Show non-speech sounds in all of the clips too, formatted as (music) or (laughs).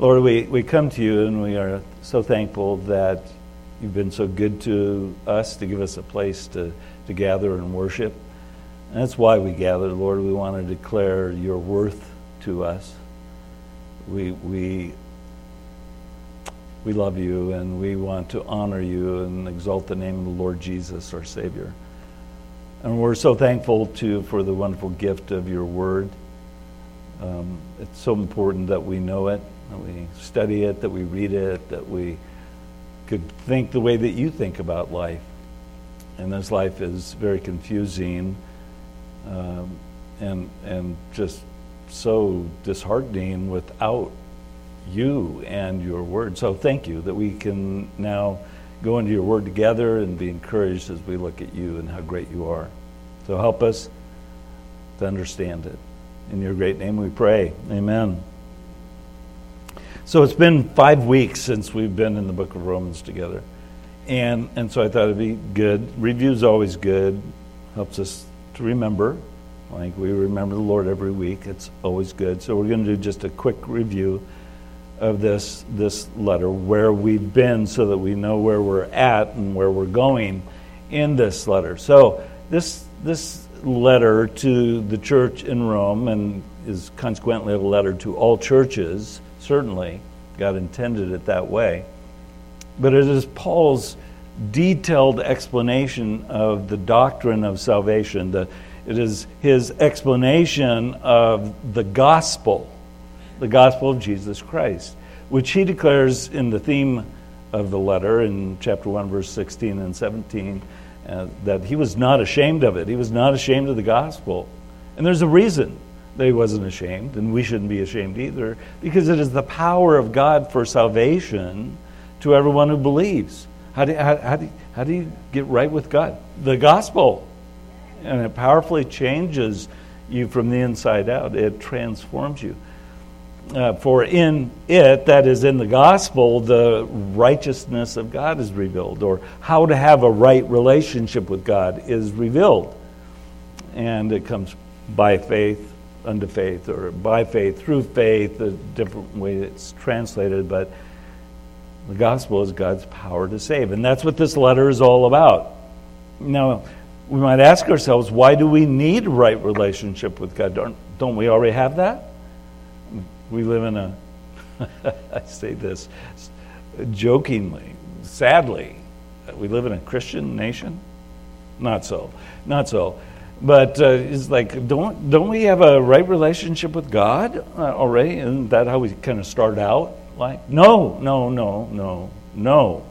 Lord, we, we come to you and we are so thankful that you've been so good to us to give us a place to, to gather and worship. And that's why we gather, Lord. We want to declare your worth to us. We, we, we love you and we want to honor you and exalt the name of the Lord Jesus, our Savior. And we're so thankful to for the wonderful gift of your word. Um, it's so important that we know it, that we study it, that we read it, that we could think the way that you think about life. And this life is very confusing um, and, and just so disheartening without you and your word. So thank you that we can now go into your word together and be encouraged as we look at you and how great you are. So help us to understand it. In your great name we pray. Amen. So it's been five weeks since we've been in the book of Romans together. And, and so I thought it'd be good. Review's always good, helps us to remember. Like we remember the Lord every week. It's always good. So we're going to do just a quick review of this this letter, where we've been, so that we know where we're at and where we're going in this letter. So this this letter to the church in Rome, and is consequently a letter to all churches. Certainly, God intended it that way. But it is Paul's detailed explanation of the doctrine of salvation. The, it is his explanation of the gospel the gospel of Jesus Christ, which he declares in the theme of the letter in chapter 1, verse 16 and 17, uh, that he was not ashamed of it. He was not ashamed of the gospel. And there's a reason he wasn't ashamed, and we shouldn't be ashamed either, because it is the power of God for salvation to everyone who believes. How do, how, how, do, how do you get right with God? The gospel. And it powerfully changes you from the inside out, it transforms you. Uh, for in it, that is in the gospel, the righteousness of God is revealed, or how to have a right relationship with God is revealed. And it comes by faith unto faith, or by faith through faith, the different way it's translated, but the gospel is God's power to save. And that's what this letter is all about. Now, we might ask ourselves, why do we need a right relationship with God? Don't, don't we already have that? We live in a, (laughs) I say this jokingly, sadly, we live in a Christian nation. Not so, not so. But uh, it's like, don't, don't we have a right relationship with God uh, already? Isn't that how we kind of start out? Like, no, no, no, no, no.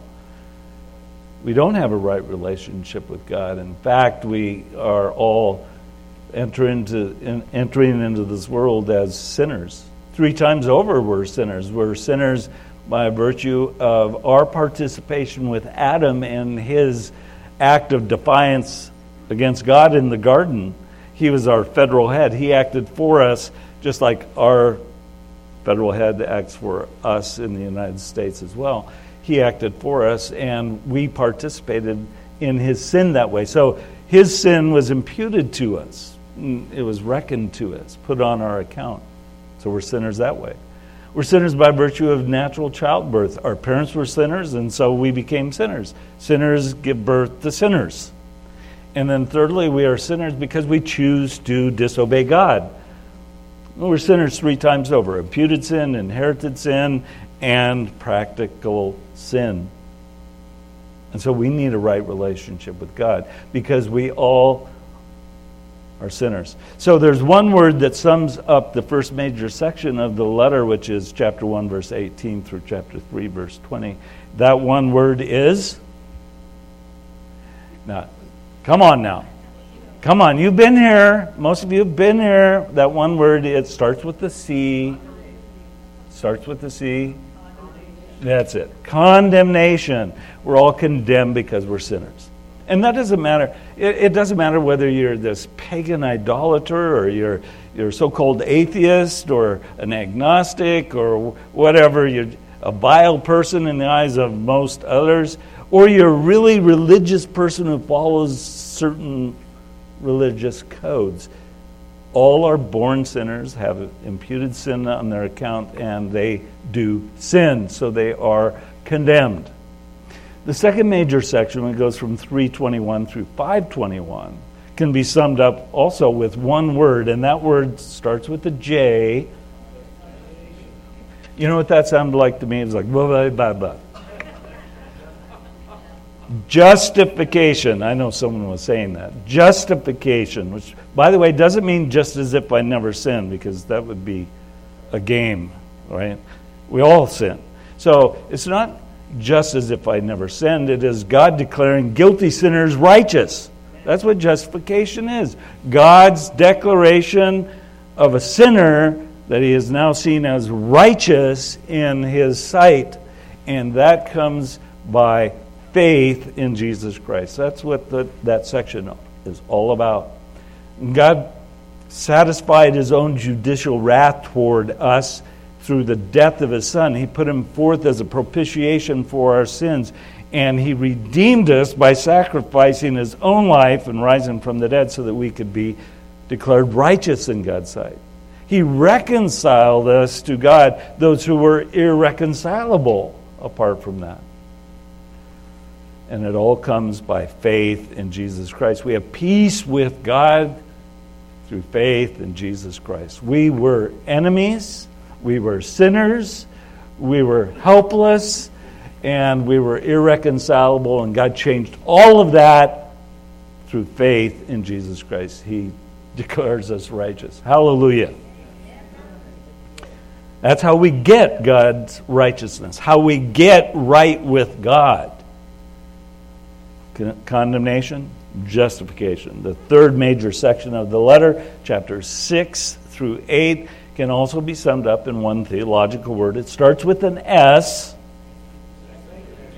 We don't have a right relationship with God. In fact, we are all enter into, in, entering into this world as sinners three times over we're sinners. We're sinners by virtue of our participation with Adam and his act of defiance against God in the garden. He was our federal head. He acted for us just like our federal head acts for us in the United States as well. He acted for us, and we participated in his sin that way. So his sin was imputed to us, it was reckoned to us, put on our account. So we're sinners that way. We're sinners by virtue of natural childbirth. Our parents were sinners, and so we became sinners. Sinners give birth to sinners. And then, thirdly, we are sinners because we choose to disobey God. We're sinners three times over imputed sin, inherited sin, and practical sin. And so we need a right relationship with God because we all are sinners. So there's one word that sums up the first major section of the letter, which is chapter 1, verse 18 through chapter 3, verse 20. That one word is. Now, come on now. Come on, you've been here. Most of you have been here. That one word, it starts with the C. Starts with the C. That's it. Condemnation. We're all condemned because we're sinners. And that doesn't matter. It, it doesn't matter whether you're this pagan idolater or you're, you're so called atheist or an agnostic or whatever. You're a vile person in the eyes of most others. Or you're a really religious person who follows certain religious codes. All are born sinners, have imputed sin on their account, and they do sin, so they are condemned. The second major section, when it goes from 321 through 521, can be summed up also with one word, and that word starts with a J. You know what that sounded like to me? It was like blah, blah, blah, blah. Justification. I know someone was saying that. Justification, which, by the way, doesn't mean just as if I never sinned, because that would be a game, right? We all sin. So it's not just as if I never sinned. It is God declaring guilty sinners righteous. That's what justification is God's declaration of a sinner that he is now seen as righteous in his sight. And that comes by faith in Jesus Christ. That's what the, that section is all about. God satisfied his own judicial wrath toward us through the death of his son. He put him forth as a propitiation for our sins, and he redeemed us by sacrificing his own life and rising from the dead so that we could be declared righteous in God's sight. He reconciled us to God, those who were irreconcilable apart from that. And it all comes by faith in Jesus Christ. We have peace with God through faith in Jesus Christ. We were enemies, we were sinners, we were helpless, and we were irreconcilable, and God changed all of that through faith in Jesus Christ. He declares us righteous. Hallelujah. That's how we get God's righteousness, how we get right with God condemnation, justification. The third major section of the letter, chapters 6 through 8, can also be summed up in one theological word. It starts with an S.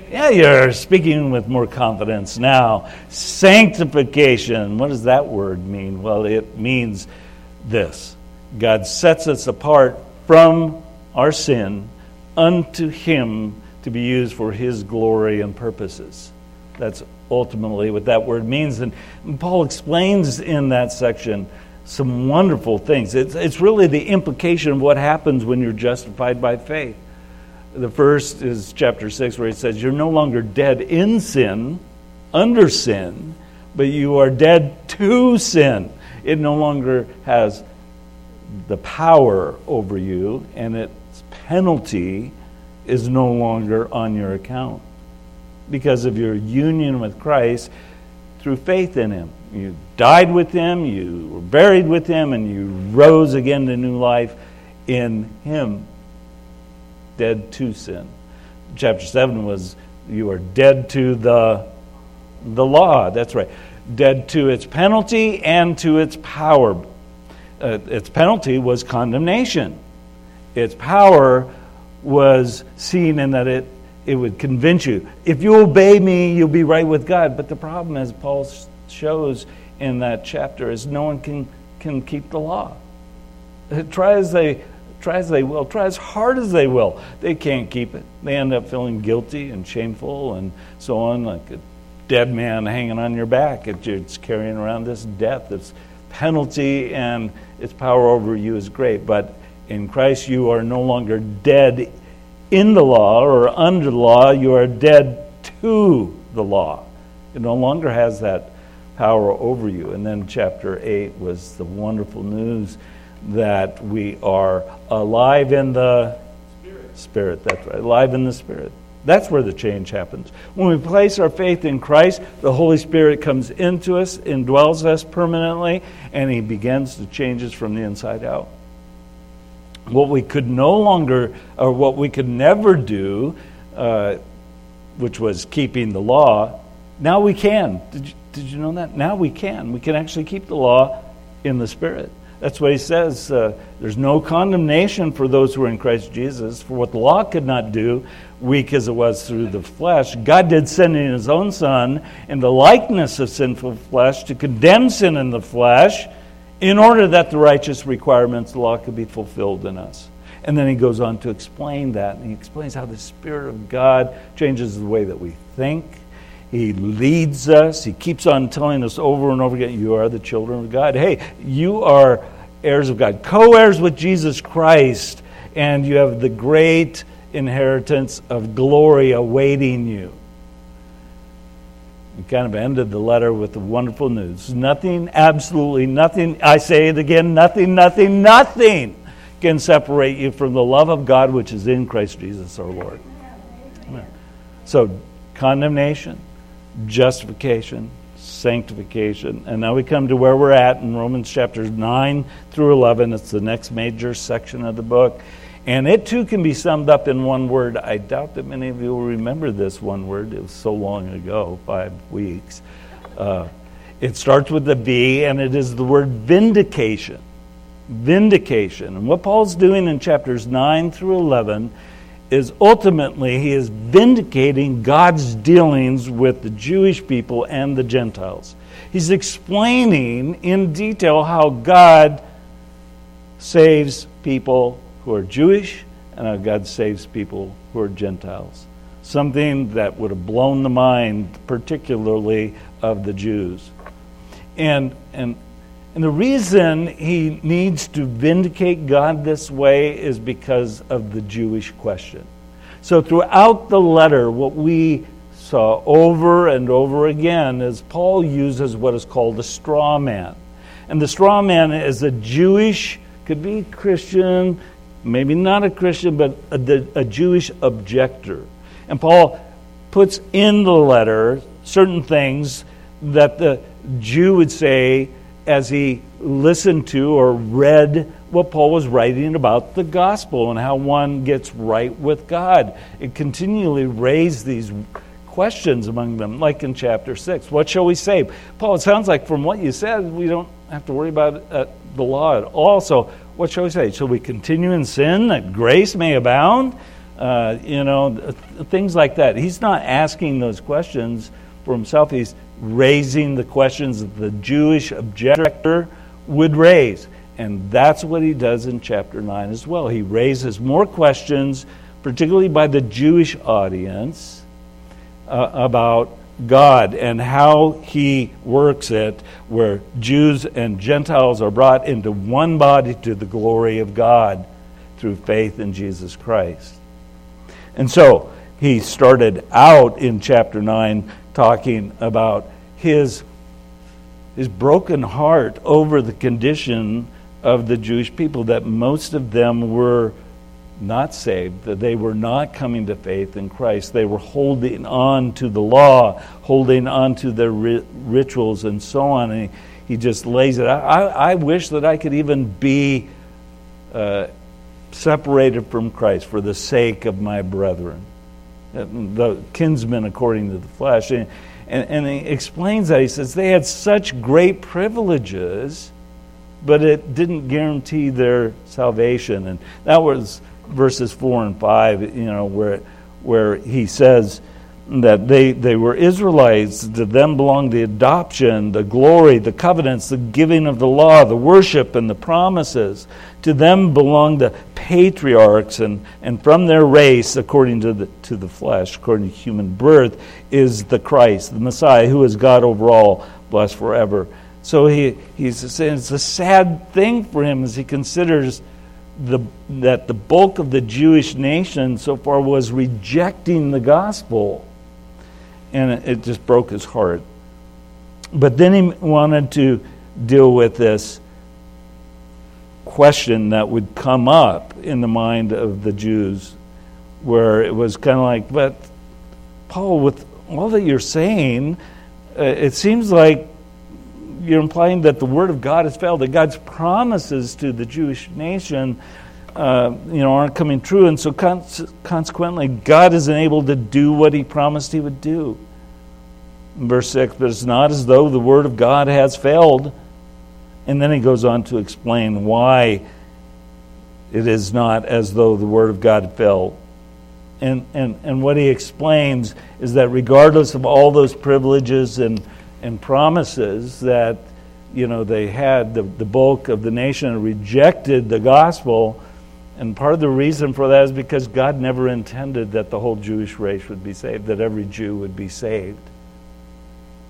Yeah, you're speaking with more confidence now. Sanctification. What does that word mean? Well, it means this God sets us apart from our sin unto Him to be used for His glory and purposes. That's ultimately what that word means. And Paul explains in that section some wonderful things. It's, it's really the implication of what happens when you're justified by faith. The first is chapter 6, where he says, You're no longer dead in sin, under sin, but you are dead to sin. It no longer has the power over you, and its penalty is no longer on your account because of your union with Christ through faith in Him. You died with Him, you were buried with Him, and you rose again to new life in Him, dead to sin. Chapter 7 was you are dead to the, the law. That's right. Dead to its penalty and to its power. Uh, its penalty was condemnation. Its power was seen in that it it would convince you. If you obey me, you'll be right with God. But the problem, as Paul shows in that chapter, is no one can, can keep the law. Try as they try as they will, try as hard as they will, they can't keep it. They end up feeling guilty and shameful and so on, like a dead man hanging on your back. It's carrying around this death. Its penalty and its power over you is great. But in Christ, you are no longer dead in the law or under the law, you are dead to the law. It no longer has that power over you. And then chapter 8 was the wonderful news that we are alive in the Spirit. Spirit, that's right. Alive in the Spirit. That's where the change happens. When we place our faith in Christ, the Holy Spirit comes into us, indwells us permanently, and He begins to change us from the inside out what we could no longer, or what we could never do, uh, which was keeping the law, now we can. Did you, did you know that? Now we can. We can actually keep the law in the Spirit. That's what he says. Uh, there's no condemnation for those who are in Christ Jesus. For what the law could not do, weak as it was through the flesh, God did send in his own Son in the likeness of sinful flesh to condemn sin in the flesh in order that the righteous requirements of the law could be fulfilled in us. And then he goes on to explain that. And he explains how the Spirit of God changes the way that we think. He leads us. He keeps on telling us over and over again, You are the children of God. Hey, you are heirs of God, co heirs with Jesus Christ, and you have the great inheritance of glory awaiting you. We kind of ended the letter with the wonderful news. Nothing, absolutely nothing, I say it again, nothing, nothing, nothing can separate you from the love of God which is in Christ Jesus our Lord. Amen. So, condemnation, justification, sanctification. And now we come to where we're at in Romans chapters 9 through 11. It's the next major section of the book. And it too can be summed up in one word. I doubt that many of you will remember this one word. It was so long ago, five weeks. Uh, it starts with a V, and it is the word vindication. Vindication. And what Paul's doing in chapters 9 through 11 is ultimately he is vindicating God's dealings with the Jewish people and the Gentiles. He's explaining in detail how God saves people who are Jewish and God saves people who are Gentiles. Something that would have blown the mind, particularly of the Jews. And, and, and the reason he needs to vindicate God this way is because of the Jewish question. So, throughout the letter, what we saw over and over again is Paul uses what is called a straw man. And the straw man is a Jewish, could be Christian, maybe not a Christian, but a, a Jewish objector. And Paul puts in the letter certain things that the Jew would say as he listened to or read what Paul was writing about the gospel and how one gets right with God. It continually raised these questions among them, like in chapter 6. What shall we say? Paul, it sounds like from what you said, we don't have to worry about uh, the law at all. So, what shall we say? Shall we continue in sin that grace may abound? Uh, you know, th- things like that. He's not asking those questions for himself. He's raising the questions that the Jewish objector would raise. And that's what he does in chapter 9 as well. He raises more questions, particularly by the Jewish audience, uh, about God and how He works it, where Jews and Gentiles are brought into one body to the glory of God through faith in Jesus Christ. And so he started out in chapter 9 talking about his, his broken heart over the condition of the Jewish people, that most of them were not saved, that they were not coming to faith in Christ. They were holding on to the law, holding on to their ri- rituals, and so on. And he, he just lays it out. I, I, wish that I could even be uh, separated from Christ for the sake of my brethren, uh, the kinsmen according to the flesh. And, and, and he explains that. He says they had such great privileges but it didn't guarantee their salvation. And that was verses 4 and 5, you know, where, where he says that they, they were Israelites, to them belonged the adoption, the glory, the covenants, the giving of the law, the worship, and the promises. To them belonged the patriarchs, and, and from their race, according to the, to the flesh, according to human birth, is the Christ, the Messiah, who is God over all, blessed forever. So he, he's saying it's a sad thing for him as he considers the, that the bulk of the Jewish nation so far was rejecting the gospel. And it, just broke his heart. But then he wanted to deal with this question that would come up in the mind of the Jews, where it was kind of like, but Paul, with all that you're saying, uh, it seems like you're implying that the word of God has failed, that God's promises to the Jewish nation, uh, you know, aren't coming true, and so con- consequently, God isn't able to do what He promised He would do. Verse six, but it's not as though the word of God has failed, and then he goes on to explain why it is not as though the word of God fell. And, and, and what he explains is that regardless of all those privileges and and promises that you know they had the, the bulk of the nation rejected the gospel. And part of the reason for that is because god never intended that the whole jewish race would be saved that every jew would be saved.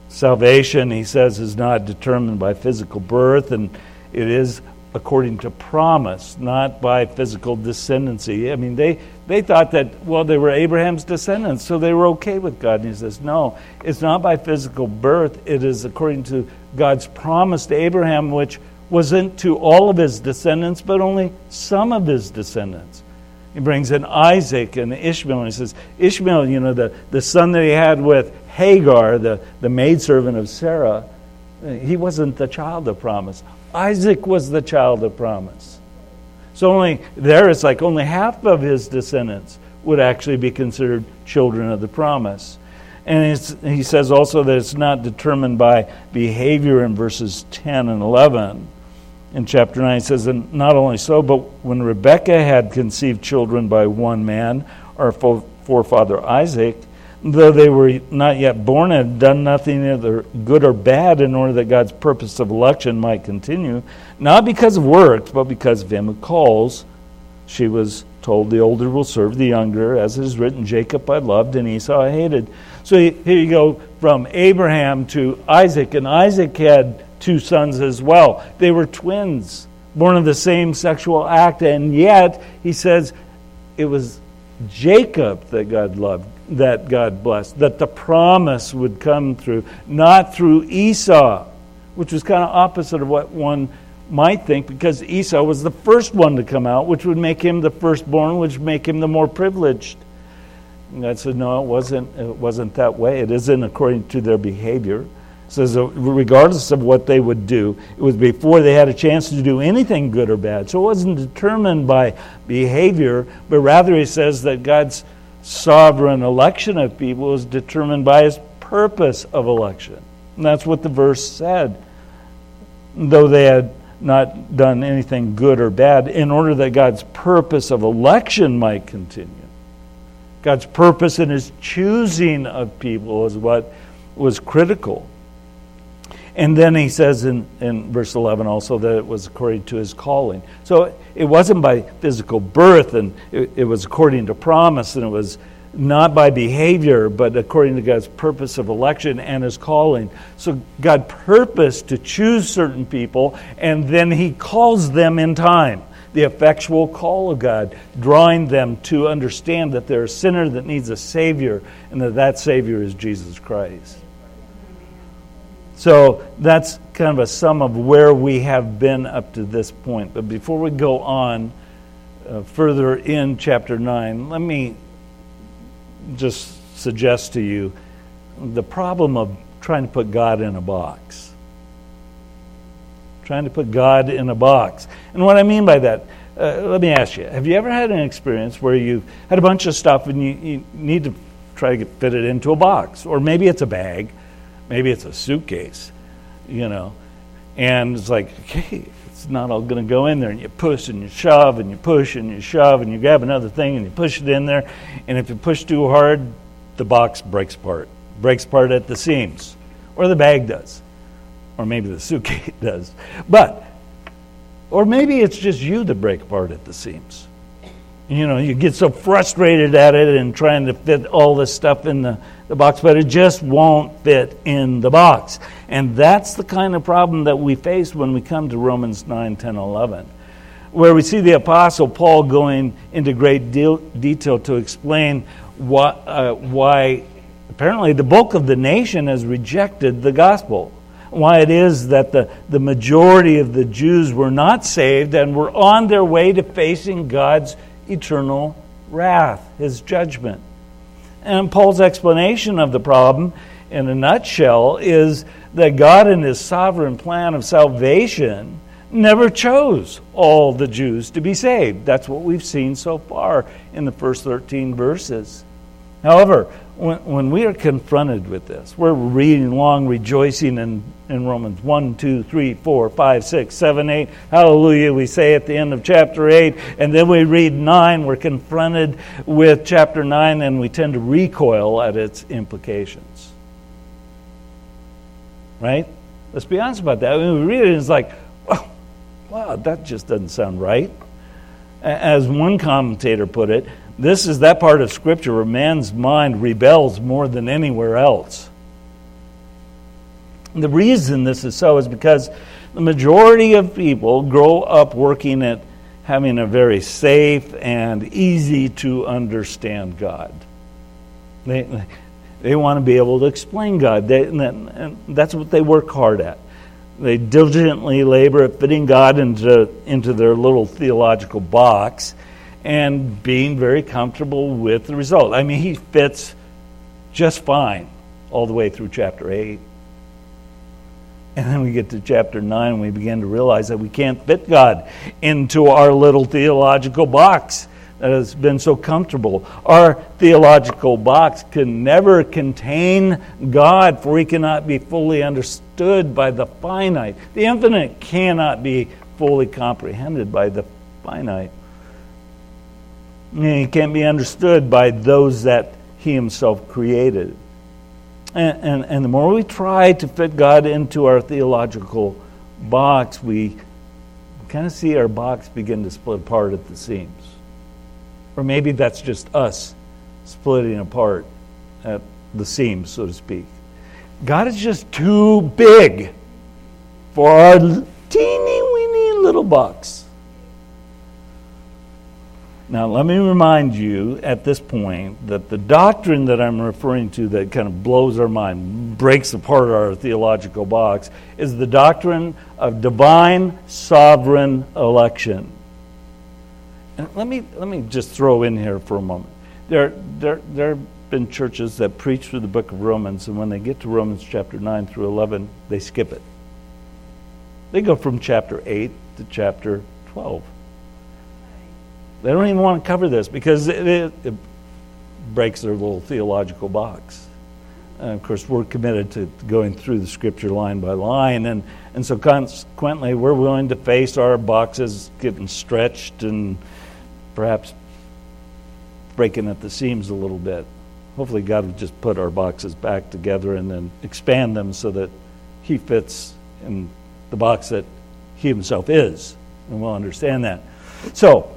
Salvation he says is not determined by physical birth and it is according to promise, not by physical descendancy. I mean, they, they thought that, well, they were Abraham's descendants, so they were okay with God. And he says, no, it's not by physical birth, it is according to God's promise to Abraham, which wasn't to all of his descendants, but only some of his descendants. He brings in Isaac and Ishmael, and he says, Ishmael, you know, the, the son that he had with Hagar, the, the maidservant of Sarah, he wasn't the child of promise. Isaac was the child of promise. So only there it's like only half of his descendants would actually be considered children of the promise. And he says also that it's not determined by behavior in verses 10 and 11. In chapter 9, he says, And not only so, but when Rebekah had conceived children by one man, our forefather Isaac, though they were not yet born and had done nothing either good or bad in order that God's purpose of election might continue, not because of works, but because of him who calls, she was told the older will serve the younger, as it is written, Jacob I loved and Esau I hated. So here you go from Abraham to Isaac, and Isaac had two sons as well. They were twins, born of the same sexual act, and yet he says it was Jacob that God loved that God blessed, that the promise would come through, not through Esau, which was kind of opposite of what one might think, because Esau was the first one to come out, which would make him the firstborn, which would make him the more privileged. And God said, No, it wasn't, it wasn't that way. It isn't according to their behavior. It says, uh, regardless of what they would do, it was before they had a chance to do anything good or bad. So it wasn't determined by behavior, but rather, he says that God's sovereign election of people is determined by his purpose of election. And that's what the verse said. Though they had not done anything good or bad, in order that God's purpose of election might continue. God's purpose in his choosing of people is what was critical. And then he says in, in verse 11 also that it was according to his calling. So it wasn't by physical birth, and it, it was according to promise, and it was not by behavior, but according to God's purpose of election and his calling. So God purposed to choose certain people, and then he calls them in time. The effectual call of God, drawing them to understand that they're a sinner that needs a Savior, and that that Savior is Jesus Christ. So that's kind of a sum of where we have been up to this point. But before we go on uh, further in chapter 9, let me just suggest to you the problem of trying to put God in a box. Trying to put God in a box. And what I mean by that, uh, let me ask you have you ever had an experience where you had a bunch of stuff and you, you need to try to get, fit it into a box? Or maybe it's a bag Maybe it's a suitcase, you know. And it's like, okay, it's not all going to go in there. And you push and you shove and you push and you shove and you grab another thing and you push it in there. And if you push too hard, the box breaks apart, breaks apart at the seams, or the bag does, or maybe the (laughs) suitcase does. But, or maybe it's just you that break apart at the seams. You know, you get so frustrated at it and trying to fit all this stuff in the the box, but it just won't fit in the box. And that's the kind of problem that we face when we come to Romans 9, 10, 11, where we see the Apostle Paul going into great deal, detail to explain what, uh, why apparently the bulk of the nation has rejected the gospel. Why it is that the, the majority of the Jews were not saved and were on their way to facing God's eternal wrath, his judgment. And Paul's explanation of the problem, in a nutshell, is that God, in his sovereign plan of salvation, never chose all the Jews to be saved. That's what we've seen so far in the first 13 verses. However, when, when we are confronted with this, we're reading long, rejoicing in, in Romans 1, 2, 3, 4, 5, 6, 7, 8. Hallelujah, we say at the end of chapter 8. And then we read 9. We're confronted with chapter 9, and we tend to recoil at its implications. Right? Let's be honest about that. When we read it, it's like, wow, that just doesn't sound right. As one commentator put it, this is that part of Scripture where man's mind rebels more than anywhere else. The reason this is so is because the majority of people grow up working at having a very safe and easy to understand God. They, they want to be able to explain God. They, and that's what they work hard at. They diligently labor at fitting God into, into their little theological box and being very comfortable with the result. I mean, he fits just fine all the way through chapter 8. And then we get to chapter 9 and we begin to realize that we can't fit God into our little theological box that has been so comfortable. Our theological box can never contain God, for he cannot be fully understood by the finite. The infinite cannot be fully comprehended by the finite. Eh, he can't be understood by those that he himself created. And, and, and the more we try to fit God into our theological box, we kind of see our box begin to split apart at the seams. Or maybe that's just us splitting apart at the seams, so to speak. God is just too big for our teeny weeny little box. Now, let me remind you at this point that the doctrine that I'm referring to that kind of blows our mind, breaks apart our theological box, is the doctrine of divine sovereign election. And let me, let me just throw in here for a moment. There, there, there have been churches that preach through the book of Romans, and when they get to Romans chapter 9 through 11, they skip it. They go from chapter 8 to chapter 12. They don't even want to cover this because it, it, it breaks their little theological box. And of course, we're committed to going through the scripture line by line. And, and so, consequently, we're willing to face our boxes getting stretched and perhaps breaking at the seams a little bit. Hopefully, God will just put our boxes back together and then expand them so that He fits in the box that He Himself is. And we'll understand that. So,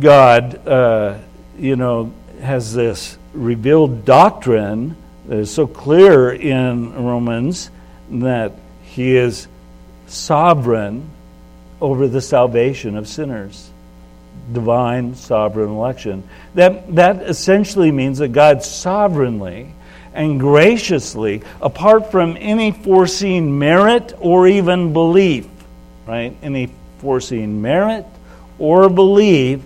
God, uh, you know, has this revealed doctrine that is so clear in Romans that He is sovereign over the salvation of sinners. Divine sovereign election. That, that essentially means that God sovereignly and graciously, apart from any foreseen merit or even belief, right? Any foreseen merit or belief,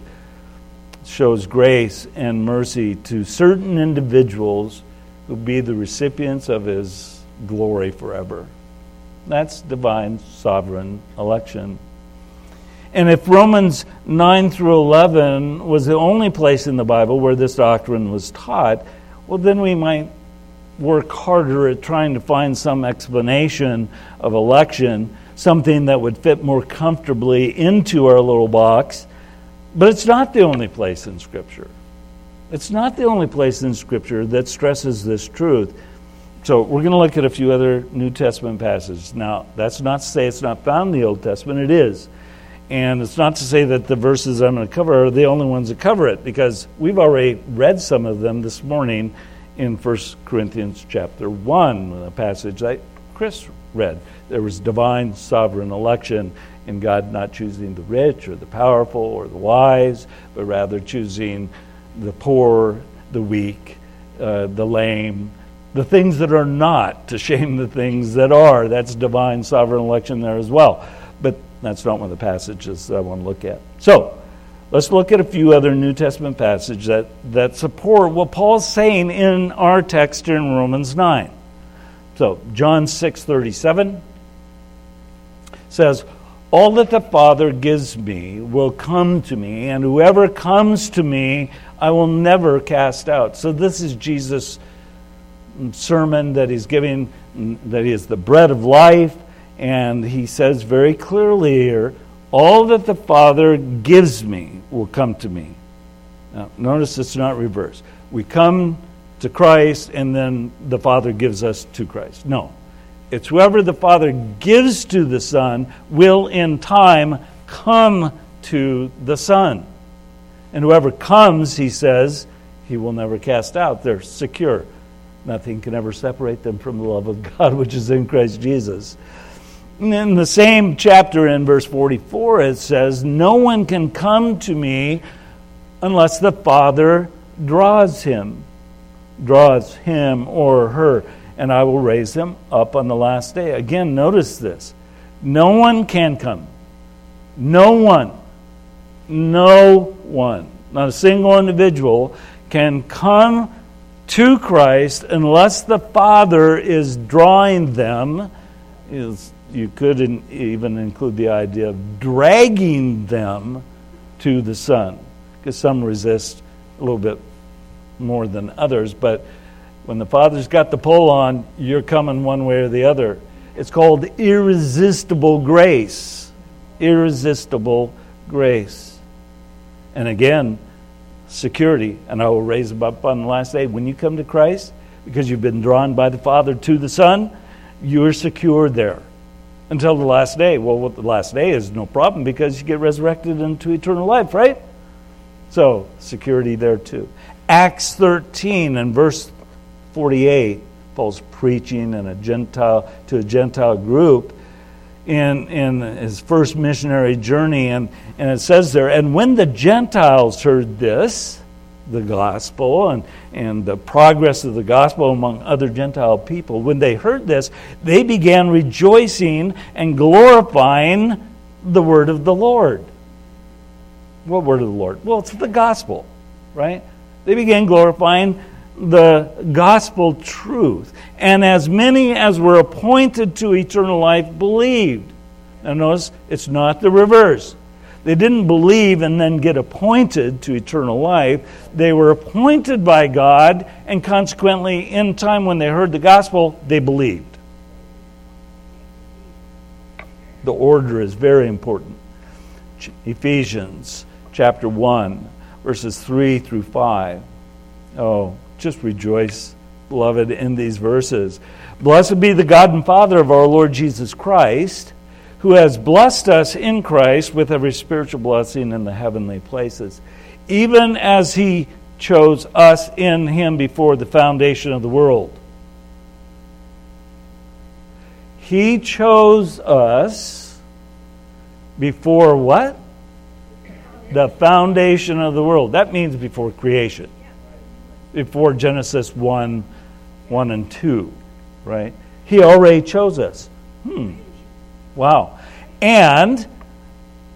shows grace and mercy to certain individuals who be the recipients of his glory forever. That's divine sovereign election. And if Romans 9 through 11 was the only place in the Bible where this doctrine was taught, well, then we might work harder at trying to find some explanation of election, something that would fit more comfortably into our little box but it's not the only place in Scripture. It's not the only place in Scripture that stresses this truth. So we're going to look at a few other New Testament passages. Now, that's not to say it's not found in the Old Testament, it is. And it's not to say that the verses I'm going to cover are the only ones that cover it, because we've already read some of them this morning in 1 Corinthians chapter 1, a passage that Chris read. There was divine sovereign election in God not choosing the rich or the powerful or the wise, but rather choosing the poor, the weak, uh, the lame, the things that are not to shame the things that are. That's divine sovereign election there as well. But that's not one of the passages that I want to look at. So, let's look at a few other New Testament passages that, that support what Paul's saying in our text in Romans 9. So, John 6 37 says, all that the Father gives me will come to me, and whoever comes to me, I will never cast out. So, this is Jesus' sermon that he's giving, that he is the bread of life, and he says very clearly here all that the Father gives me will come to me. Now, notice it's not reversed. We come to Christ, and then the Father gives us to Christ. No. It's whoever the Father gives to the Son will in time come to the Son. And whoever comes, he says, he will never cast out. They're secure. Nothing can ever separate them from the love of God, (laughs) which is in Christ Jesus. in the same chapter, in verse 44, it says, No one can come to me unless the Father draws him, draws him or her, and I will raise him up on the last day. Again, notice this. No one can come. No one. No one. Not a single individual can come to Christ unless the Father is drawing them. You could even include the idea of dragging them to the Son, because some resist a little bit more than others. But when the Father's got the pull on, you're coming one way or the other. It's called irresistible grace. Irresistible grace. And again, security. And I will raise them up on the last day. When you come to Christ, because you've been drawn by the Father to the Son, you're secure there until the last day. Well, what the last day is no problem because you get resurrected into eternal life, right? So, security there too. Acts 13 and verse 48, Paul's preaching in a Gentile to a Gentile group in, in his first missionary journey. And, and it says there, and when the Gentiles heard this, the gospel and, and the progress of the gospel among other Gentile people, when they heard this, they began rejoicing and glorifying the word of the Lord. What word of the Lord? Well, it's the gospel, right? They began glorifying the gospel truth. And as many as were appointed to eternal life believed. Now, notice it's not the reverse. They didn't believe and then get appointed to eternal life. They were appointed by God, and consequently, in time when they heard the gospel, they believed. The order is very important. Ephesians chapter 1, verses 3 through 5. Oh, just rejoice, beloved, in these verses. Blessed be the God and Father of our Lord Jesus Christ, who has blessed us in Christ with every spiritual blessing in the heavenly places, even as he chose us in him before the foundation of the world. He chose us before what? The foundation of the world. That means before creation before Genesis 1 1 and 2, right? He already chose us. Hmm. Wow. And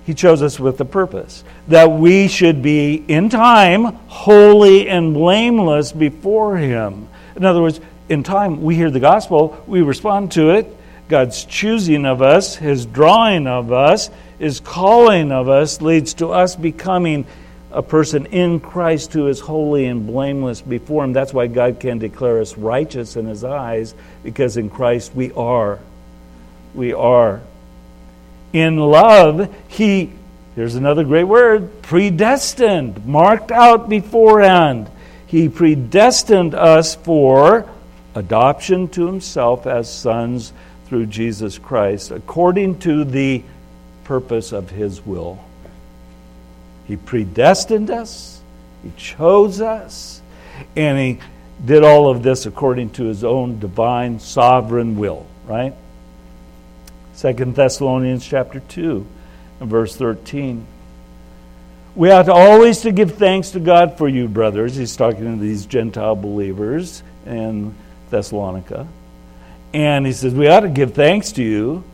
he chose us with a purpose that we should be, in time, holy and blameless before him. In other words, in time, we hear the gospel, we respond to it. God's choosing of us, his drawing of us, his calling of us leads to us becoming a person in Christ who is holy and blameless before Him. That's why God can declare us righteous in His eyes, because in Christ we are. We are. In love, He, here's another great word, predestined, marked out beforehand. He predestined us for adoption to Himself as sons through Jesus Christ, according to the purpose of His will. He predestined us, He chose us, and He did all of this according to His own divine sovereign will, right? Second Thessalonians chapter 2 and verse 13. We ought always to give thanks to God for you, brothers. He's talking to these Gentile believers in Thessalonica. And he says, We ought to give thanks to you,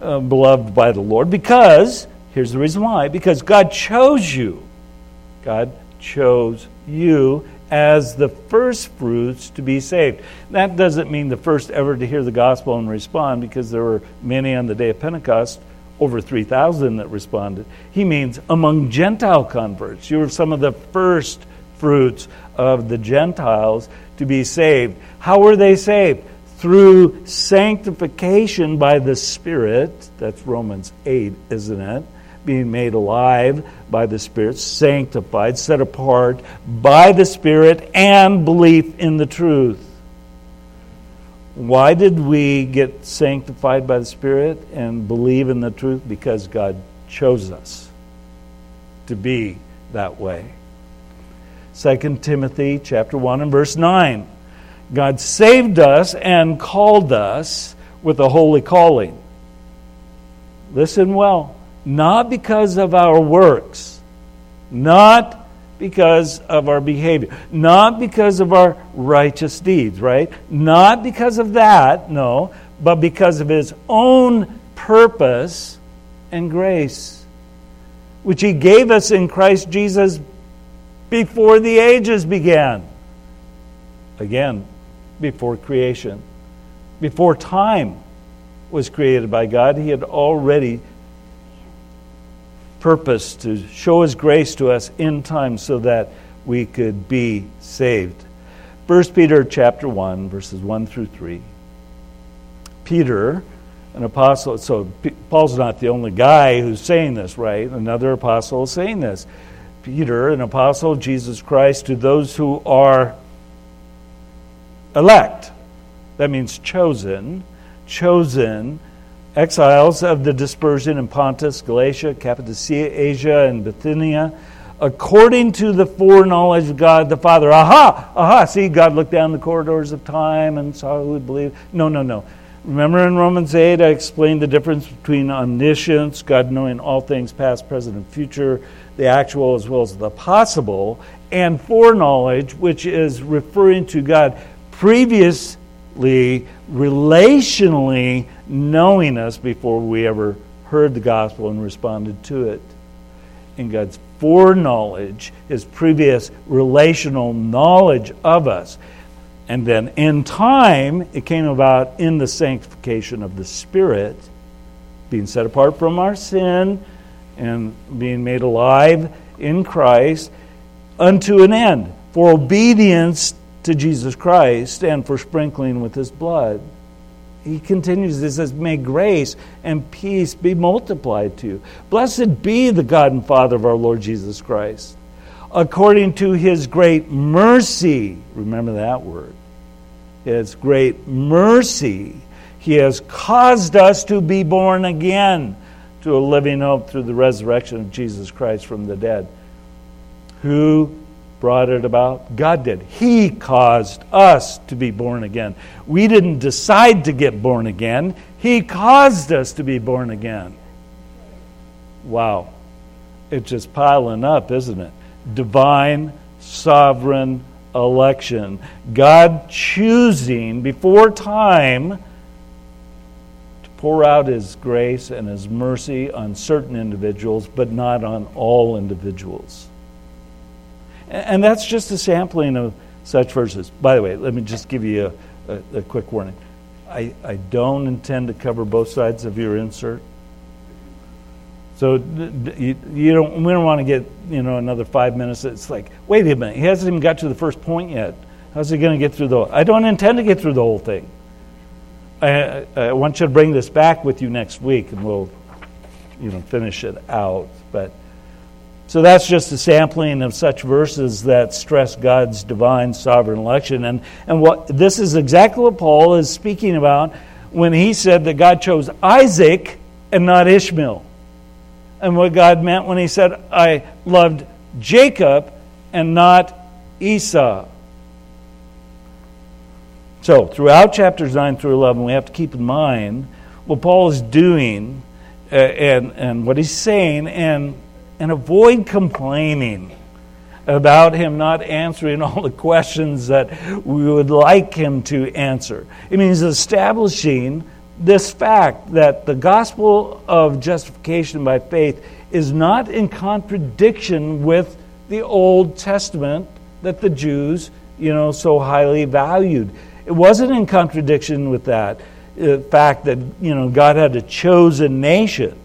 uh, beloved by the Lord, because Here's the reason why because God chose you. God chose you as the first fruits to be saved. That doesn't mean the first ever to hear the gospel and respond because there were many on the day of Pentecost, over 3,000 that responded. He means among Gentile converts. You were some of the first fruits of the Gentiles to be saved. How were they saved? Through sanctification by the Spirit. That's Romans 8, isn't it? being made alive by the Spirit, sanctified, set apart by the Spirit, and belief in the truth. Why did we get sanctified by the Spirit and believe in the truth? Because God chose us to be that way. 2 Timothy chapter 1 and verse 9. God saved us and called us with a holy calling. listen well, not because of our works, not because of our behavior, not because of our righteous deeds, right? Not because of that, no, but because of his own purpose and grace, which he gave us in Christ Jesus before the ages began. Again, before creation, before time was created by God, he had already purposed to show his grace to us in time so that we could be saved. 1 Peter chapter 1 verses 1 through 3. Peter, an apostle, so Paul's not the only guy who's saying this, right? Another apostle is saying this. Peter, an apostle of Jesus Christ, to those who are elect. That means chosen, chosen exiles of the dispersion in Pontus, Galatia, Cappadocia, Asia, and Bithynia, according to the foreknowledge of God the Father. Aha! Aha! See, God looked down the corridors of time and saw who would believe. No, no, no. Remember in Romans 8, I explained the difference between omniscience, God knowing all things past, present, and future, the actual as well as the possible, and foreknowledge, which is referring to God previously, relationally knowing us before we ever heard the gospel and responded to it. In God's foreknowledge, His previous relational knowledge of us. And then in time, it came about in the sanctification of the Spirit, being set apart from our sin and being made alive in Christ unto an end, for obedience to Jesus Christ and for sprinkling with His blood he continues, he says, May grace and peace be multiplied to you. Blessed be the God and Father of our Lord Jesus Christ. According to his great mercy, remember that word, his great mercy, he has caused us to be born again to a living hope through the resurrection of Jesus Christ from the dead, who brought it about? God did. He caused us to be born again. We didn't decide to get born again, He caused us to be born again. Wow. It's just piling up, isn't it? Divine, sovereign election. God choosing before time to pour out His grace and His mercy on certain individuals, but not on all individuals. And that's just a sampling of such verses. By the way, let me just give you a, a, a quick warning. I, I don't intend to cover both sides of your insert. So you, you, don't. We don't want to get you know another five minutes. It's like, wait a minute, he hasn't even got to the first point yet. How's he going to get through the? Whole? I don't intend to get through the whole thing. I, I want you to bring this back with you next week, and we'll, you know, finish it out. But so that's just a sampling of such verses that stress God's divine sovereign election. And, and what, this is exactly what Paul is speaking about when he said that God chose Isaac and not Ishmael. And what God meant when he said, I loved Jacob and not Esau. So, throughout chapters 9 through 11, we have to keep in mind what Paul is doing uh, and, and what he's saying and and avoid complaining about him not answering (laughs) all the questions that we would like him to answer. It means establishing this fact that the gospel of justification by faith is not in contradiction with the Old Testament that the Jews, you know, so highly valued. It wasn't in contradiction with that uh, fact that, you know, God had a chosen nation.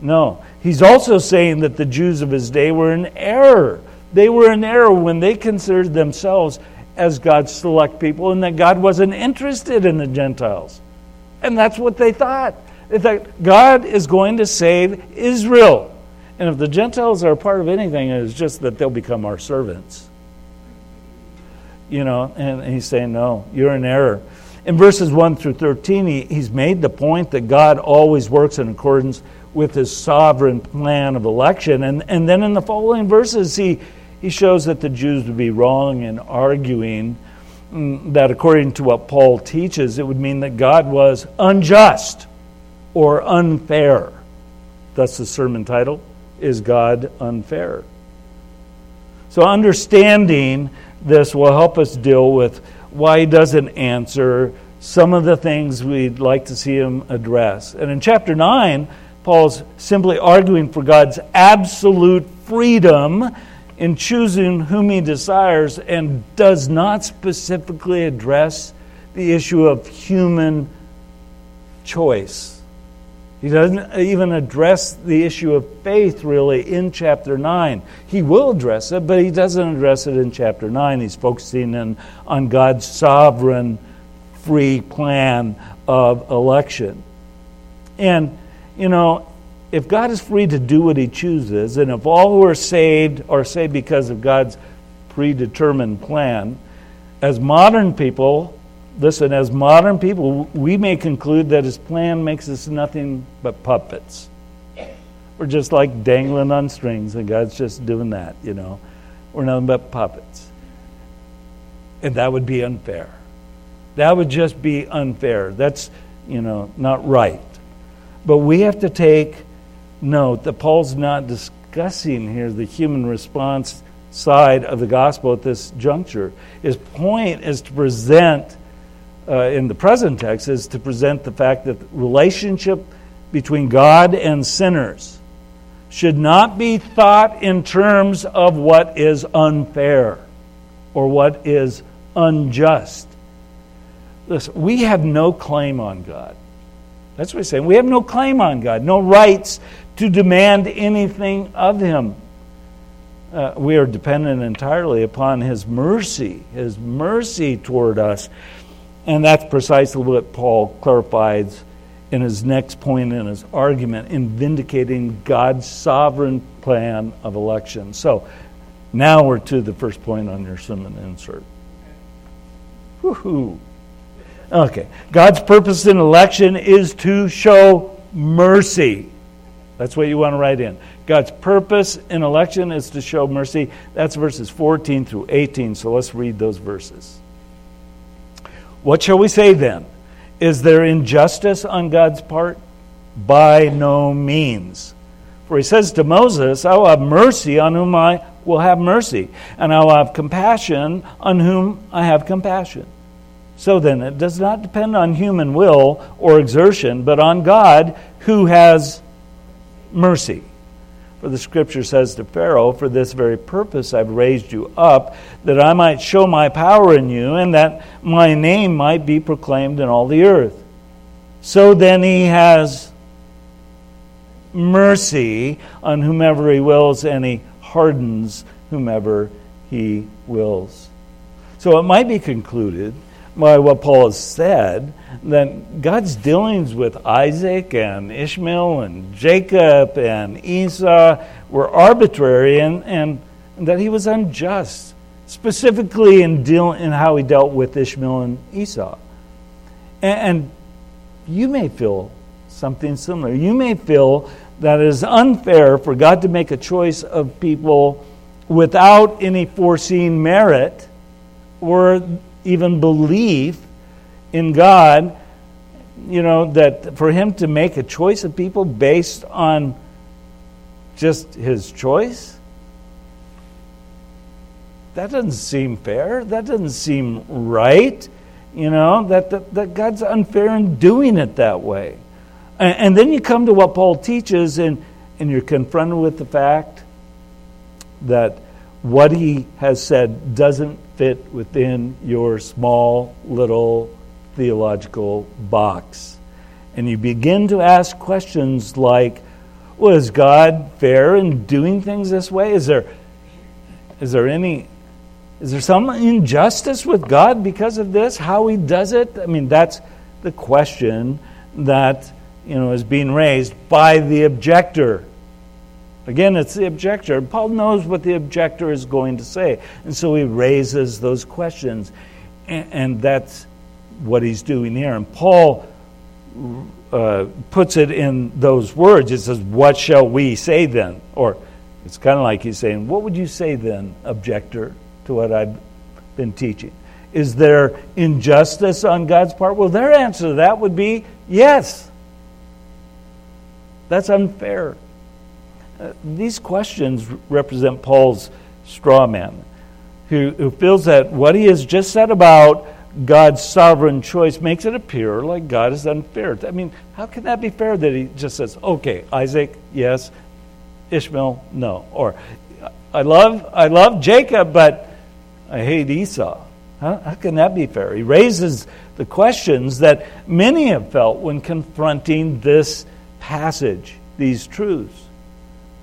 No. He's also saying that the Jews of his day were in error. They were in error when they considered themselves as God's select people and that God wasn't interested in the Gentiles. And that's what they thought. They thought God is going to save Israel. And if the Gentiles are part of anything, it's just that they'll become our servants. You know, and he's saying, no, you're in error. In verses 1 through 13, he, he's made the point that God always works in accordance with his sovereign plan of election. And, and then in the following verses, he, he shows that the Jews would be wrong in arguing mm, that according to what Paul teaches, it would mean that God was unjust or unfair. That's the sermon title Is God Unfair? So, understanding this will help us deal with why he doesn't answer some of the things we'd like to see him address. And in chapter 9, Paul's simply arguing for God's absolute freedom in choosing whom he desires and does not specifically address the issue of human choice. He doesn't even address the issue of faith really in chapter 9. He will address it, but he doesn't address it in chapter 9. He's focusing in, on God's sovereign, free plan of election. And, you know, if God is free to do what he chooses, and if all who are saved are saved because of God's predetermined plan, as modern people, listen, as modern people, we may conclude that his plan makes us nothing but puppets. We're just like dangling on strings, and God's just doing that, you know. We're nothing but puppets. And that would be unfair. That would just be unfair. That's, you know, not right. But we have to take note that Paul's not discussing here the human response side of the gospel at this juncture. His point is to present, uh, in the present text, is to present the fact that the relationship between God and sinners should not be thought in terms of what is unfair or what is unjust. Listen, we have no claim on God. That's what he's saying. We have no claim on God, no rights to demand anything of Him. Uh, we are dependent entirely upon His mercy, His mercy toward us. And that's precisely what Paul clarifies in his next point in his argument in vindicating God's sovereign plan of election. So now we're to the first point on your sermon insert. Woohoo! Okay. God's purpose in election is to show mercy. That's what you want to write in. God's purpose in election is to show mercy. That's verses 14 through 18. So let's read those verses. What shall we say then? Is there injustice on God's part? By no means. For he says to Moses, I will have mercy on whom I will have mercy, and I will have compassion on whom I have compassion. So then, it does not depend on human will or exertion, but on God who has mercy. For the scripture says to Pharaoh, For this very purpose I've raised you up, that I might show my power in you, and that my name might be proclaimed in all the earth. So then he has mercy on whomever he wills, and he hardens whomever he wills. So it might be concluded by what Paul has said that God's dealings with Isaac and Ishmael and Jacob and Esau were arbitrary and, and, that he was unjust, specifically in, deal, in how he dealt with Ishmael and Esau. And, and you may feel something similar. You may feel that it is unfair for God to make a choice of people without any foreseen merit or even belief in God, you know, that for him to make a choice of people based on just his choice, that doesn't seem fair. That doesn't seem right. You know, that, that, that God's unfair in doing it that way. And, and then you come to what Paul teaches, and, and you're confronted with the fact that what he has said doesn't fit within your small little theological box. And you begin to ask questions like, well, is God fair in doing things this way? Is there, is there any is there some injustice with God because of this? How he does it? I mean, that's the question that you know is being raised by the objector. Again, it's the objector. Paul knows what the objector is going to say, and so he raises those questions, and, and that's what he's doing here. And Paul uh, puts it in those words. It says, What shall we say then? Or it's kind of like he's saying, What would you say then, objector, to what I've been teaching? Is there injustice on God's part? Well, their answer to that would be yes. That's unfair. These questions represent Paul's straw man, who, who feels that what he has just said about God's sovereign choice makes it appear like God is unfair. I mean, how can that be fair that he just says, okay, Isaac, yes, Ishmael, no. Or I love, I love Jacob, but I hate Esau. How can that be fair? He raises the questions that many have felt when confronting this passage, these truths.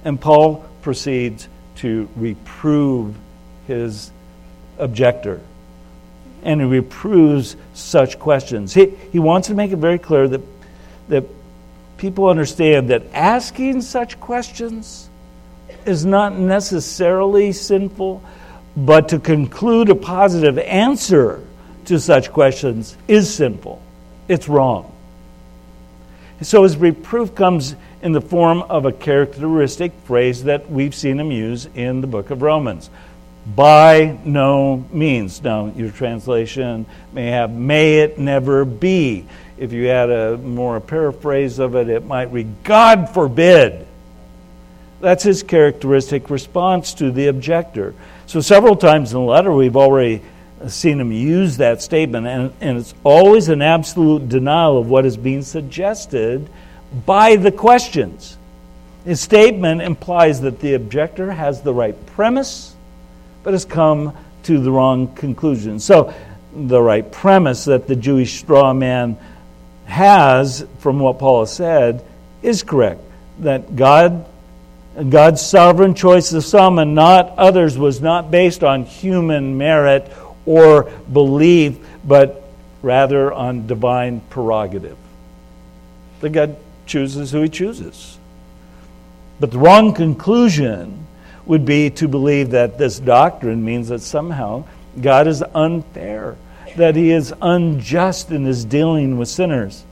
And Paul proceeds to reprove his objector. And he reproves such questions. He, he wants to make it very clear that, that people understand that asking such questions is not necessarily sinful, but to conclude a positive answer to such questions is sinful. It's wrong. So his reproof comes in the form of a characteristic phrase that we've seen him use in the book of Romans. By no means. Now, your translation may have, may it never be. If you had a more paraphrase of it, it might read, God forbid. That's his characteristic response to the objector. So, several times in the letter, we've already seen him use that statement, and, and it's always an absolute denial of what is being suggested by the questions. His statement implies that the objector has the right premise, but has come to the wrong conclusion. So, the right premise that the Jewish straw man has, from what Paul has said, is correct. That God God's sovereign choice of some and not others was not based on human merit or belief, but rather on divine prerogative. That God chooses who he chooses. But the wrong conclusion would be to believe that this doctrine means that somehow God is unfair, that he is unjust in his dealing with sinners.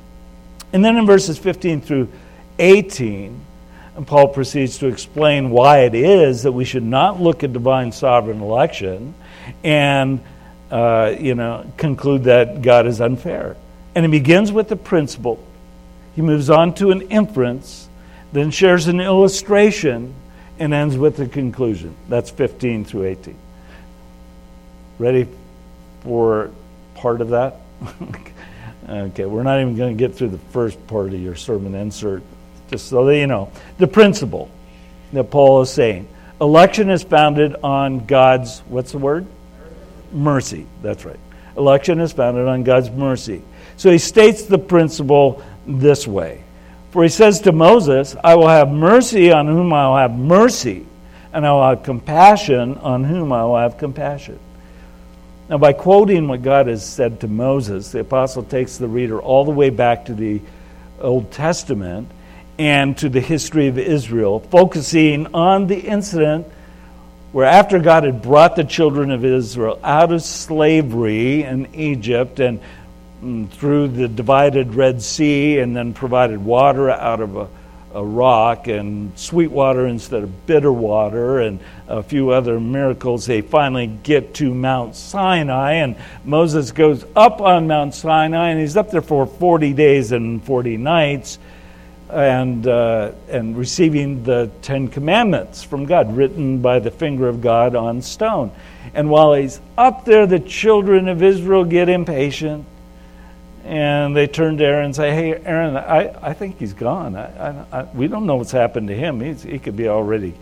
And then in verses 15 through 18, and Paul proceeds to explain why it is that we should not look at divine sovereign election and uh, you know, conclude that God is unfair. And he begins with the principle. He moves on to an inference, then shares an illustration, and ends with the conclusion. That's 15 through 18. Ready for part of that? (laughs) okay, we're not even going to get through the first part of your sermon insert just so that you know. The principle that Paul is saying election is founded on God's, what's the word? Mercy. That's right. Election is founded on God's mercy. So he states the principle this way. For he says to Moses, I will have mercy on whom I will have mercy, and I will have compassion on whom I will have compassion. Now, by quoting what God has said to Moses, the apostle takes the reader all the way back to the Old Testament and to the history of Israel, focusing on the incident where, after God had brought the children of Israel out of slavery in Egypt and through the divided Red Sea, and then provided water out of a, a rock and sweet water instead of bitter water, and a few other miracles, they finally get to Mount Sinai. And Moses goes up on Mount Sinai, and he's up there for 40 days and 40 nights and, uh, and receiving the Ten Commandments from God, written by the finger of God on stone. And while he's up there, the children of Israel get impatient and they turn to Aaron and say, Hey, Aaron, I, I think he's gone. I, I, we don't know what's happened to him. He's, he could be already,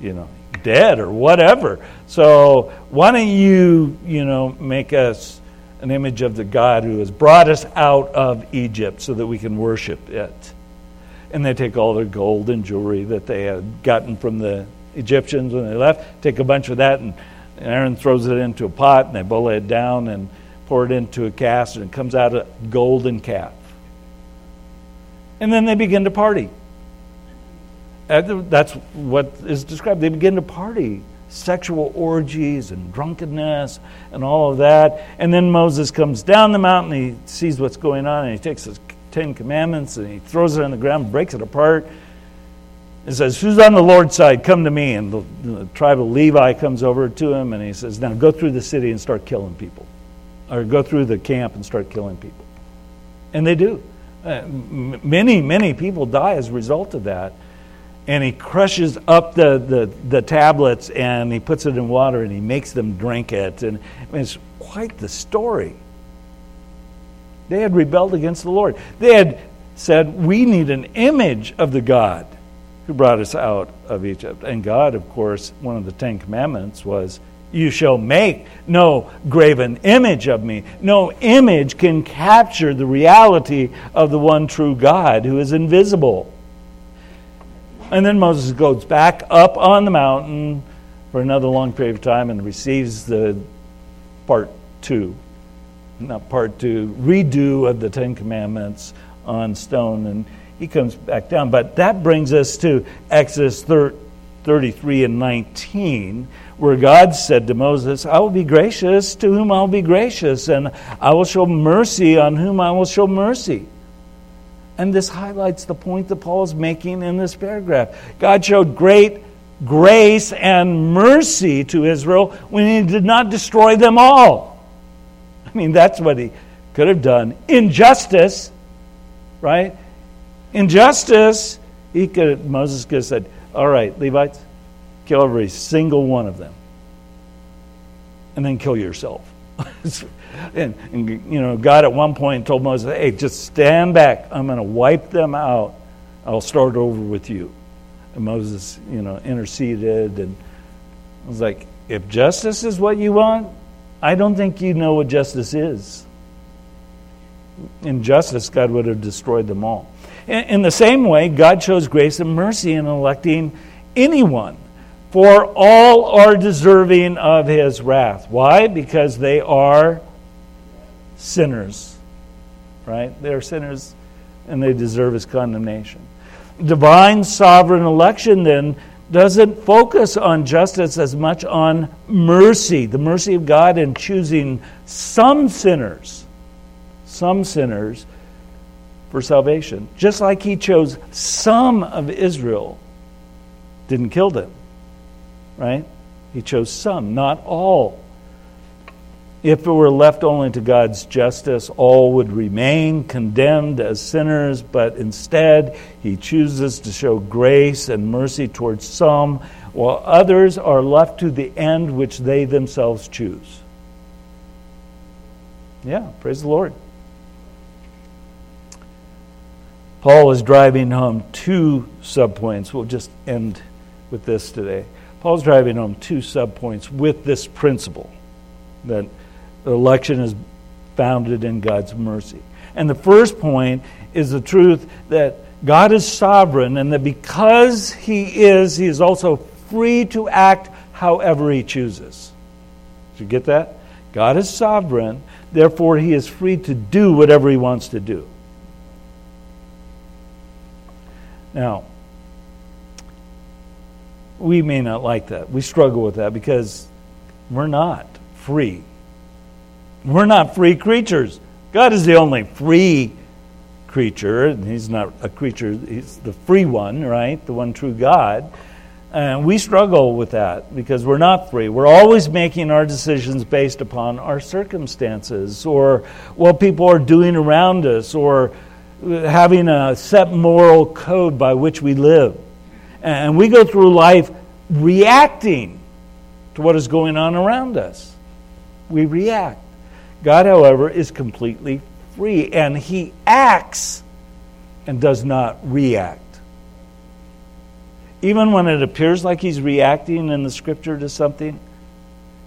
you know, dead or whatever. So why don't you, you know, make us an image of the God who has brought us out of Egypt so that we can worship it? and they take all their gold and jewelry that they had gotten from the Egyptians when they left, take a bunch of that, and Aaron throws it into a pot, and they boil it down and pour it into a cast, and it comes out a golden calf. And then they begin to party. That's what is described. They begin to party sexual orgies and drunkenness and all of that. And then Moses comes down the mountain, he sees what's going on, and he takes his Ten Commandments and he throws it on the ground, breaks it apart, and says, Who's on the Lord's side? Come to me. And the, the tribe of Levi comes over to him and he says, Now go through the city and start killing people. Or go through the camp and start killing people. And they do. Uh, many, many people die as a result of that. and he crushes up the, the, the tablets and he puts it in water and he makes them drink it. And I mean, it's quite the story. They had rebelled against the Lord. They had said, We need an image of the God who brought us out of Egypt. And God, of course, one of the Ten Commandments was, You shall make no graven image of me. No image can capture the reality of the one true God who is invisible. And then Moses goes back up on the mountain for another long period of time and receives the part two, not part two, redo of the Ten Commandments on stone. And he comes back down. But that brings us to Exodus 33 and 19, where God said to Moses, I will be gracious to whom I will be gracious, and I will show mercy on whom I will show mercy. And this highlights the point that Paul is making in this paragraph. God showed great grace and mercy to Israel when he did not destroy them all. I mean, that's what he could have done. Injustice, right? Injustice, he could Moses could have said, All right, Levites, kill every single one of them. And then kill yourself. (laughs) and, and, you know, God at one point told Moses, hey, just stand back. I'm going to wipe them out. I'll start over with you. And Moses, you know, interceded. And I was like, if justice is what you want, I don't think you know what justice is. In justice, God would have destroyed them all. In, in the same way, God shows grace and mercy in electing anyone for all are deserving of his wrath. Why? Because they are sinners. Right? They are sinners and they deserve his condemnation. Divine sovereign election then doesn't focus on justice as much on mercy, the mercy of God in choosing some sinners, some sinners for salvation. Just like he chose some of Israel, didn't kill them right? He chose some, not all. If it were left only to God's justice, all would remain condemned as sinners, but instead, He chooses to show grace and mercy towards some, while others are left to the end which they themselves choose. Yeah, praise the Lord. Paul is driving home two subpoints. We'll just end with this today. Paul's driving home two subpoints with this principle that election is founded in God's mercy. And the first point is the truth that God is sovereign and that because He is, He is also free to act however He chooses. Did you get that? God is sovereign, therefore, He is free to do whatever He wants to do. Now, we may not like that. We struggle with that because we're not free. We're not free creatures. God is the only free creature. He's not a creature, He's the free one, right? The one true God. And we struggle with that because we're not free. We're always making our decisions based upon our circumstances or what people are doing around us or having a set moral code by which we live. And we go through life reacting to what is going on around us. We react. God, however, is completely free, and He acts and does not react. Even when it appears like He's reacting in the Scripture to something,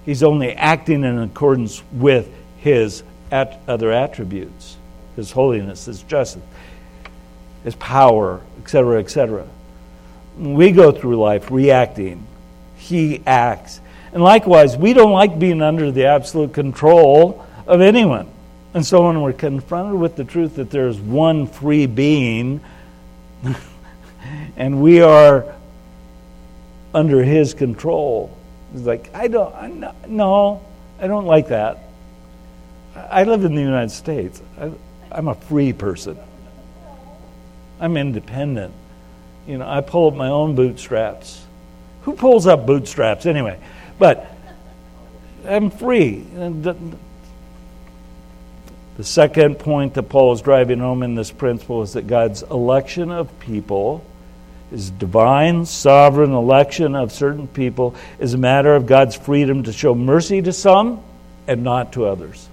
He's only acting in accordance with His at other attributes His holiness, His justice, His power, etc., etc we go through life reacting. He acts. And likewise, we don't like being under the absolute control of anyone. And so when we're confronted with the truth that there's one free being (laughs) and we are under his control, it's like, I don't, I, no, I don't like that. I live in the United States. I, I'm a free person. I'm independent. You know, I pull up my own bootstraps. Who pulls up bootstraps anyway? But I'm free. The second point that Paul is driving home in this principle is that God's election of people His divine, sovereign election of certain people is a matter of God's freedom to show mercy to some and not to others.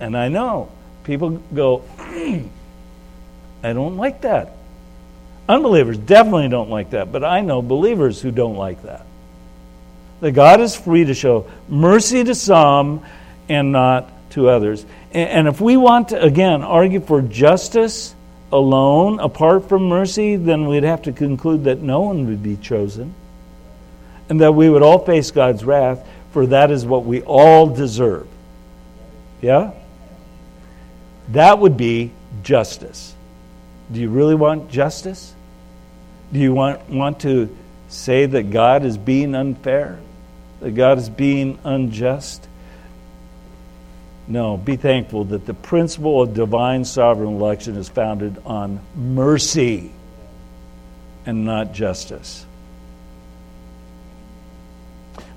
And I know people go, (clears throat) I don't like that. Unbelievers definitely don't like that, but I know believers who don't like that. That God is free to show mercy to some and not to others. And if we want to, again, argue for justice alone, apart from mercy, then we'd have to conclude that no one would be chosen and that we would all face God's wrath, for that is what we all deserve. Yeah? That would be justice. Do you really want justice? Do you want, want to say that God is being unfair? That God is being unjust? No, be thankful that the principle of divine sovereign election is founded on mercy and not justice.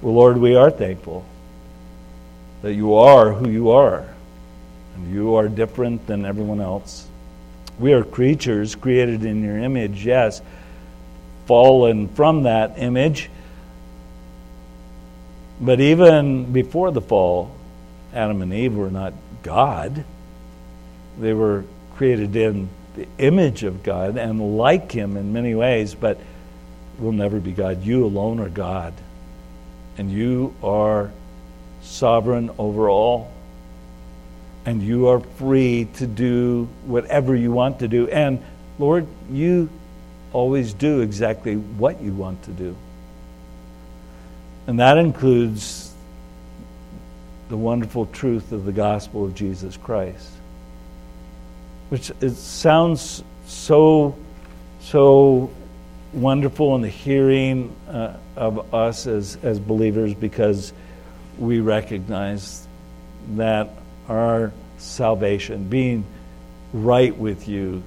Well, Lord, we are thankful that you are who you are, and you are different than everyone else. We are creatures created in your image, yes, fallen from that image. But even before the fall, Adam and Eve were not God. They were created in the image of God and like Him in many ways, but will never be God. You alone are God. And you are sovereign over all. And you are free to do whatever you want to do. And Lord, you always do exactly what you want to do. And that includes the wonderful truth of the gospel of Jesus Christ. Which it sounds so, so wonderful in the hearing uh, of us as, as believers because we recognize that our salvation, being right with you,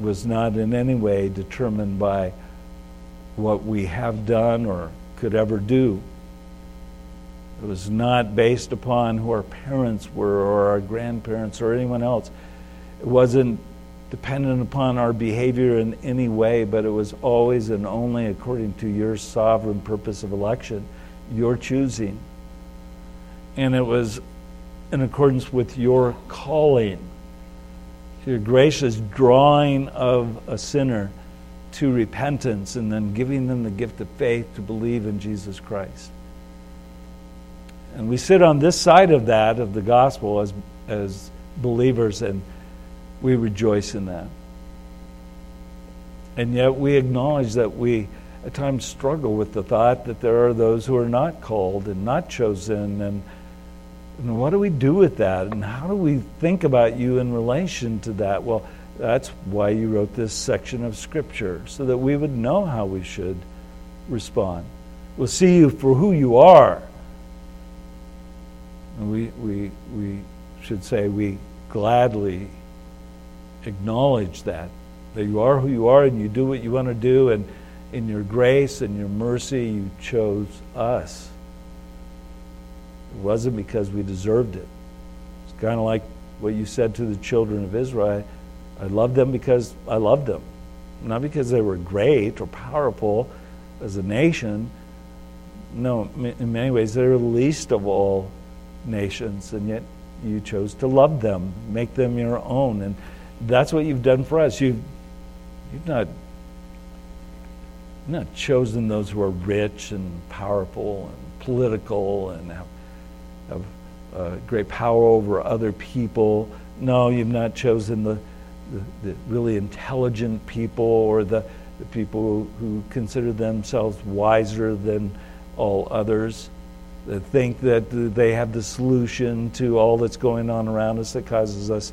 was not in any way determined by what we have done or could ever do. It was not based upon who our parents were or our grandparents or anyone else. It wasn't dependent upon our behavior in any way, but it was always and only according to your sovereign purpose of election, your choosing. And it was in accordance with your calling, your gracious drawing of a sinner to repentance and then giving them the gift of faith to believe in Jesus Christ. And we sit on this side of that, of the gospel, as, as believers, and we rejoice in that. And yet we acknowledge that we at times struggle with the thought that there are those who are not called and not chosen. And, and what do we do with that? And how do we think about you in relation to that? Well, that's why you wrote this section of Scripture, so that we would know how we should respond. We'll see you for who you are and we, we, we should say we gladly acknowledge that, that you are who you are and you do what you want to do, and in your grace and your mercy, you chose us. It wasn't because we deserved it. It's kind of like what you said to the children of Israel I loved them because I loved them, not because they were great or powerful as a nation. No, in many ways, they're the least of all nations, and yet you chose to love them, make them your own. And that's what you've done for us. You've, you've not, not chosen those who are rich and powerful and political and have uh, great power over other people. No, you've not chosen the, the, the really intelligent people or the, the people who consider themselves wiser than all others that think that they have the solution to all that's going on around us that causes us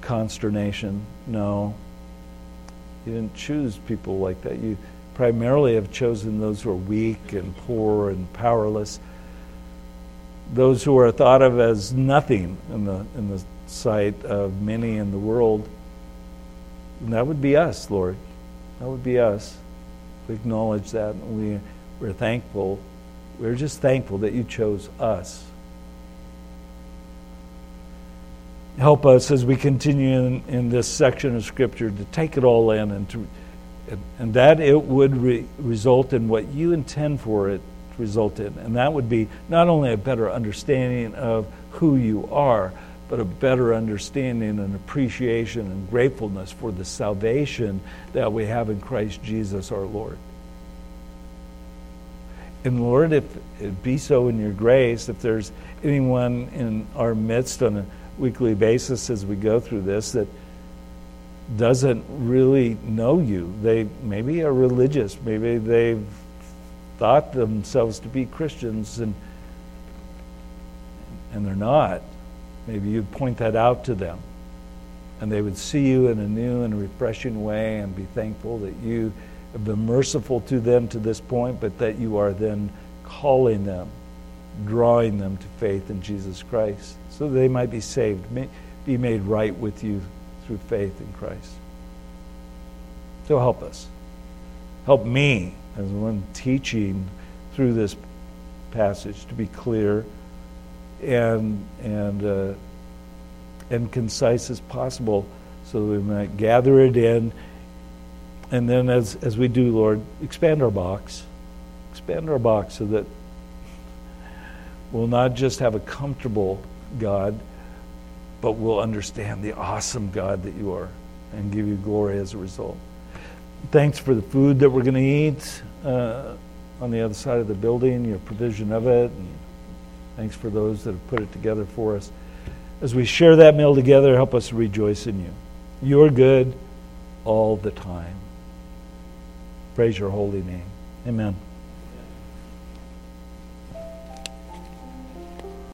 consternation. No. You didn't choose people like that. You primarily have chosen those who are weak and poor and powerless, those who are thought of as nothing in the, in the sight of many in the world. And that would be us, Lord. That would be us. We acknowledge that. We, we're thankful we're just thankful that you chose us. help us as we continue in, in this section of Scripture to take it all in and to and that it would re- result in what you intend for it result in. And that would be not only a better understanding of who you are, but a better understanding and appreciation and gratefulness for the salvation that we have in Christ Jesus our Lord. And Lord, if it be so in your grace, if there's anyone in our midst on a weekly basis as we go through this that doesn't really know you, they maybe are religious, maybe they've thought themselves to be Christians and and they're not. Maybe you'd point that out to them. And they would see you in a new and refreshing way and be thankful that you have been merciful to them to this point, but that you are then calling them, drawing them to faith in Jesus Christ, so they might be saved, be made right with you through faith in Christ. So help us. Help me as one teaching through this passage to be clear and and uh, and concise as possible, so that we might gather it in and then as, as we do, Lord, expand our box. Expand our box so that we'll not just have a comfortable God, but we'll understand the awesome God that you are and give you glory as a result. Thanks for the food that we're going to eat uh, on the other side of the building, your provision of it. And thanks for those that have put it together for us. As we share that meal together, help us rejoice in you. You're good all the time. Praise your holy name. Amen.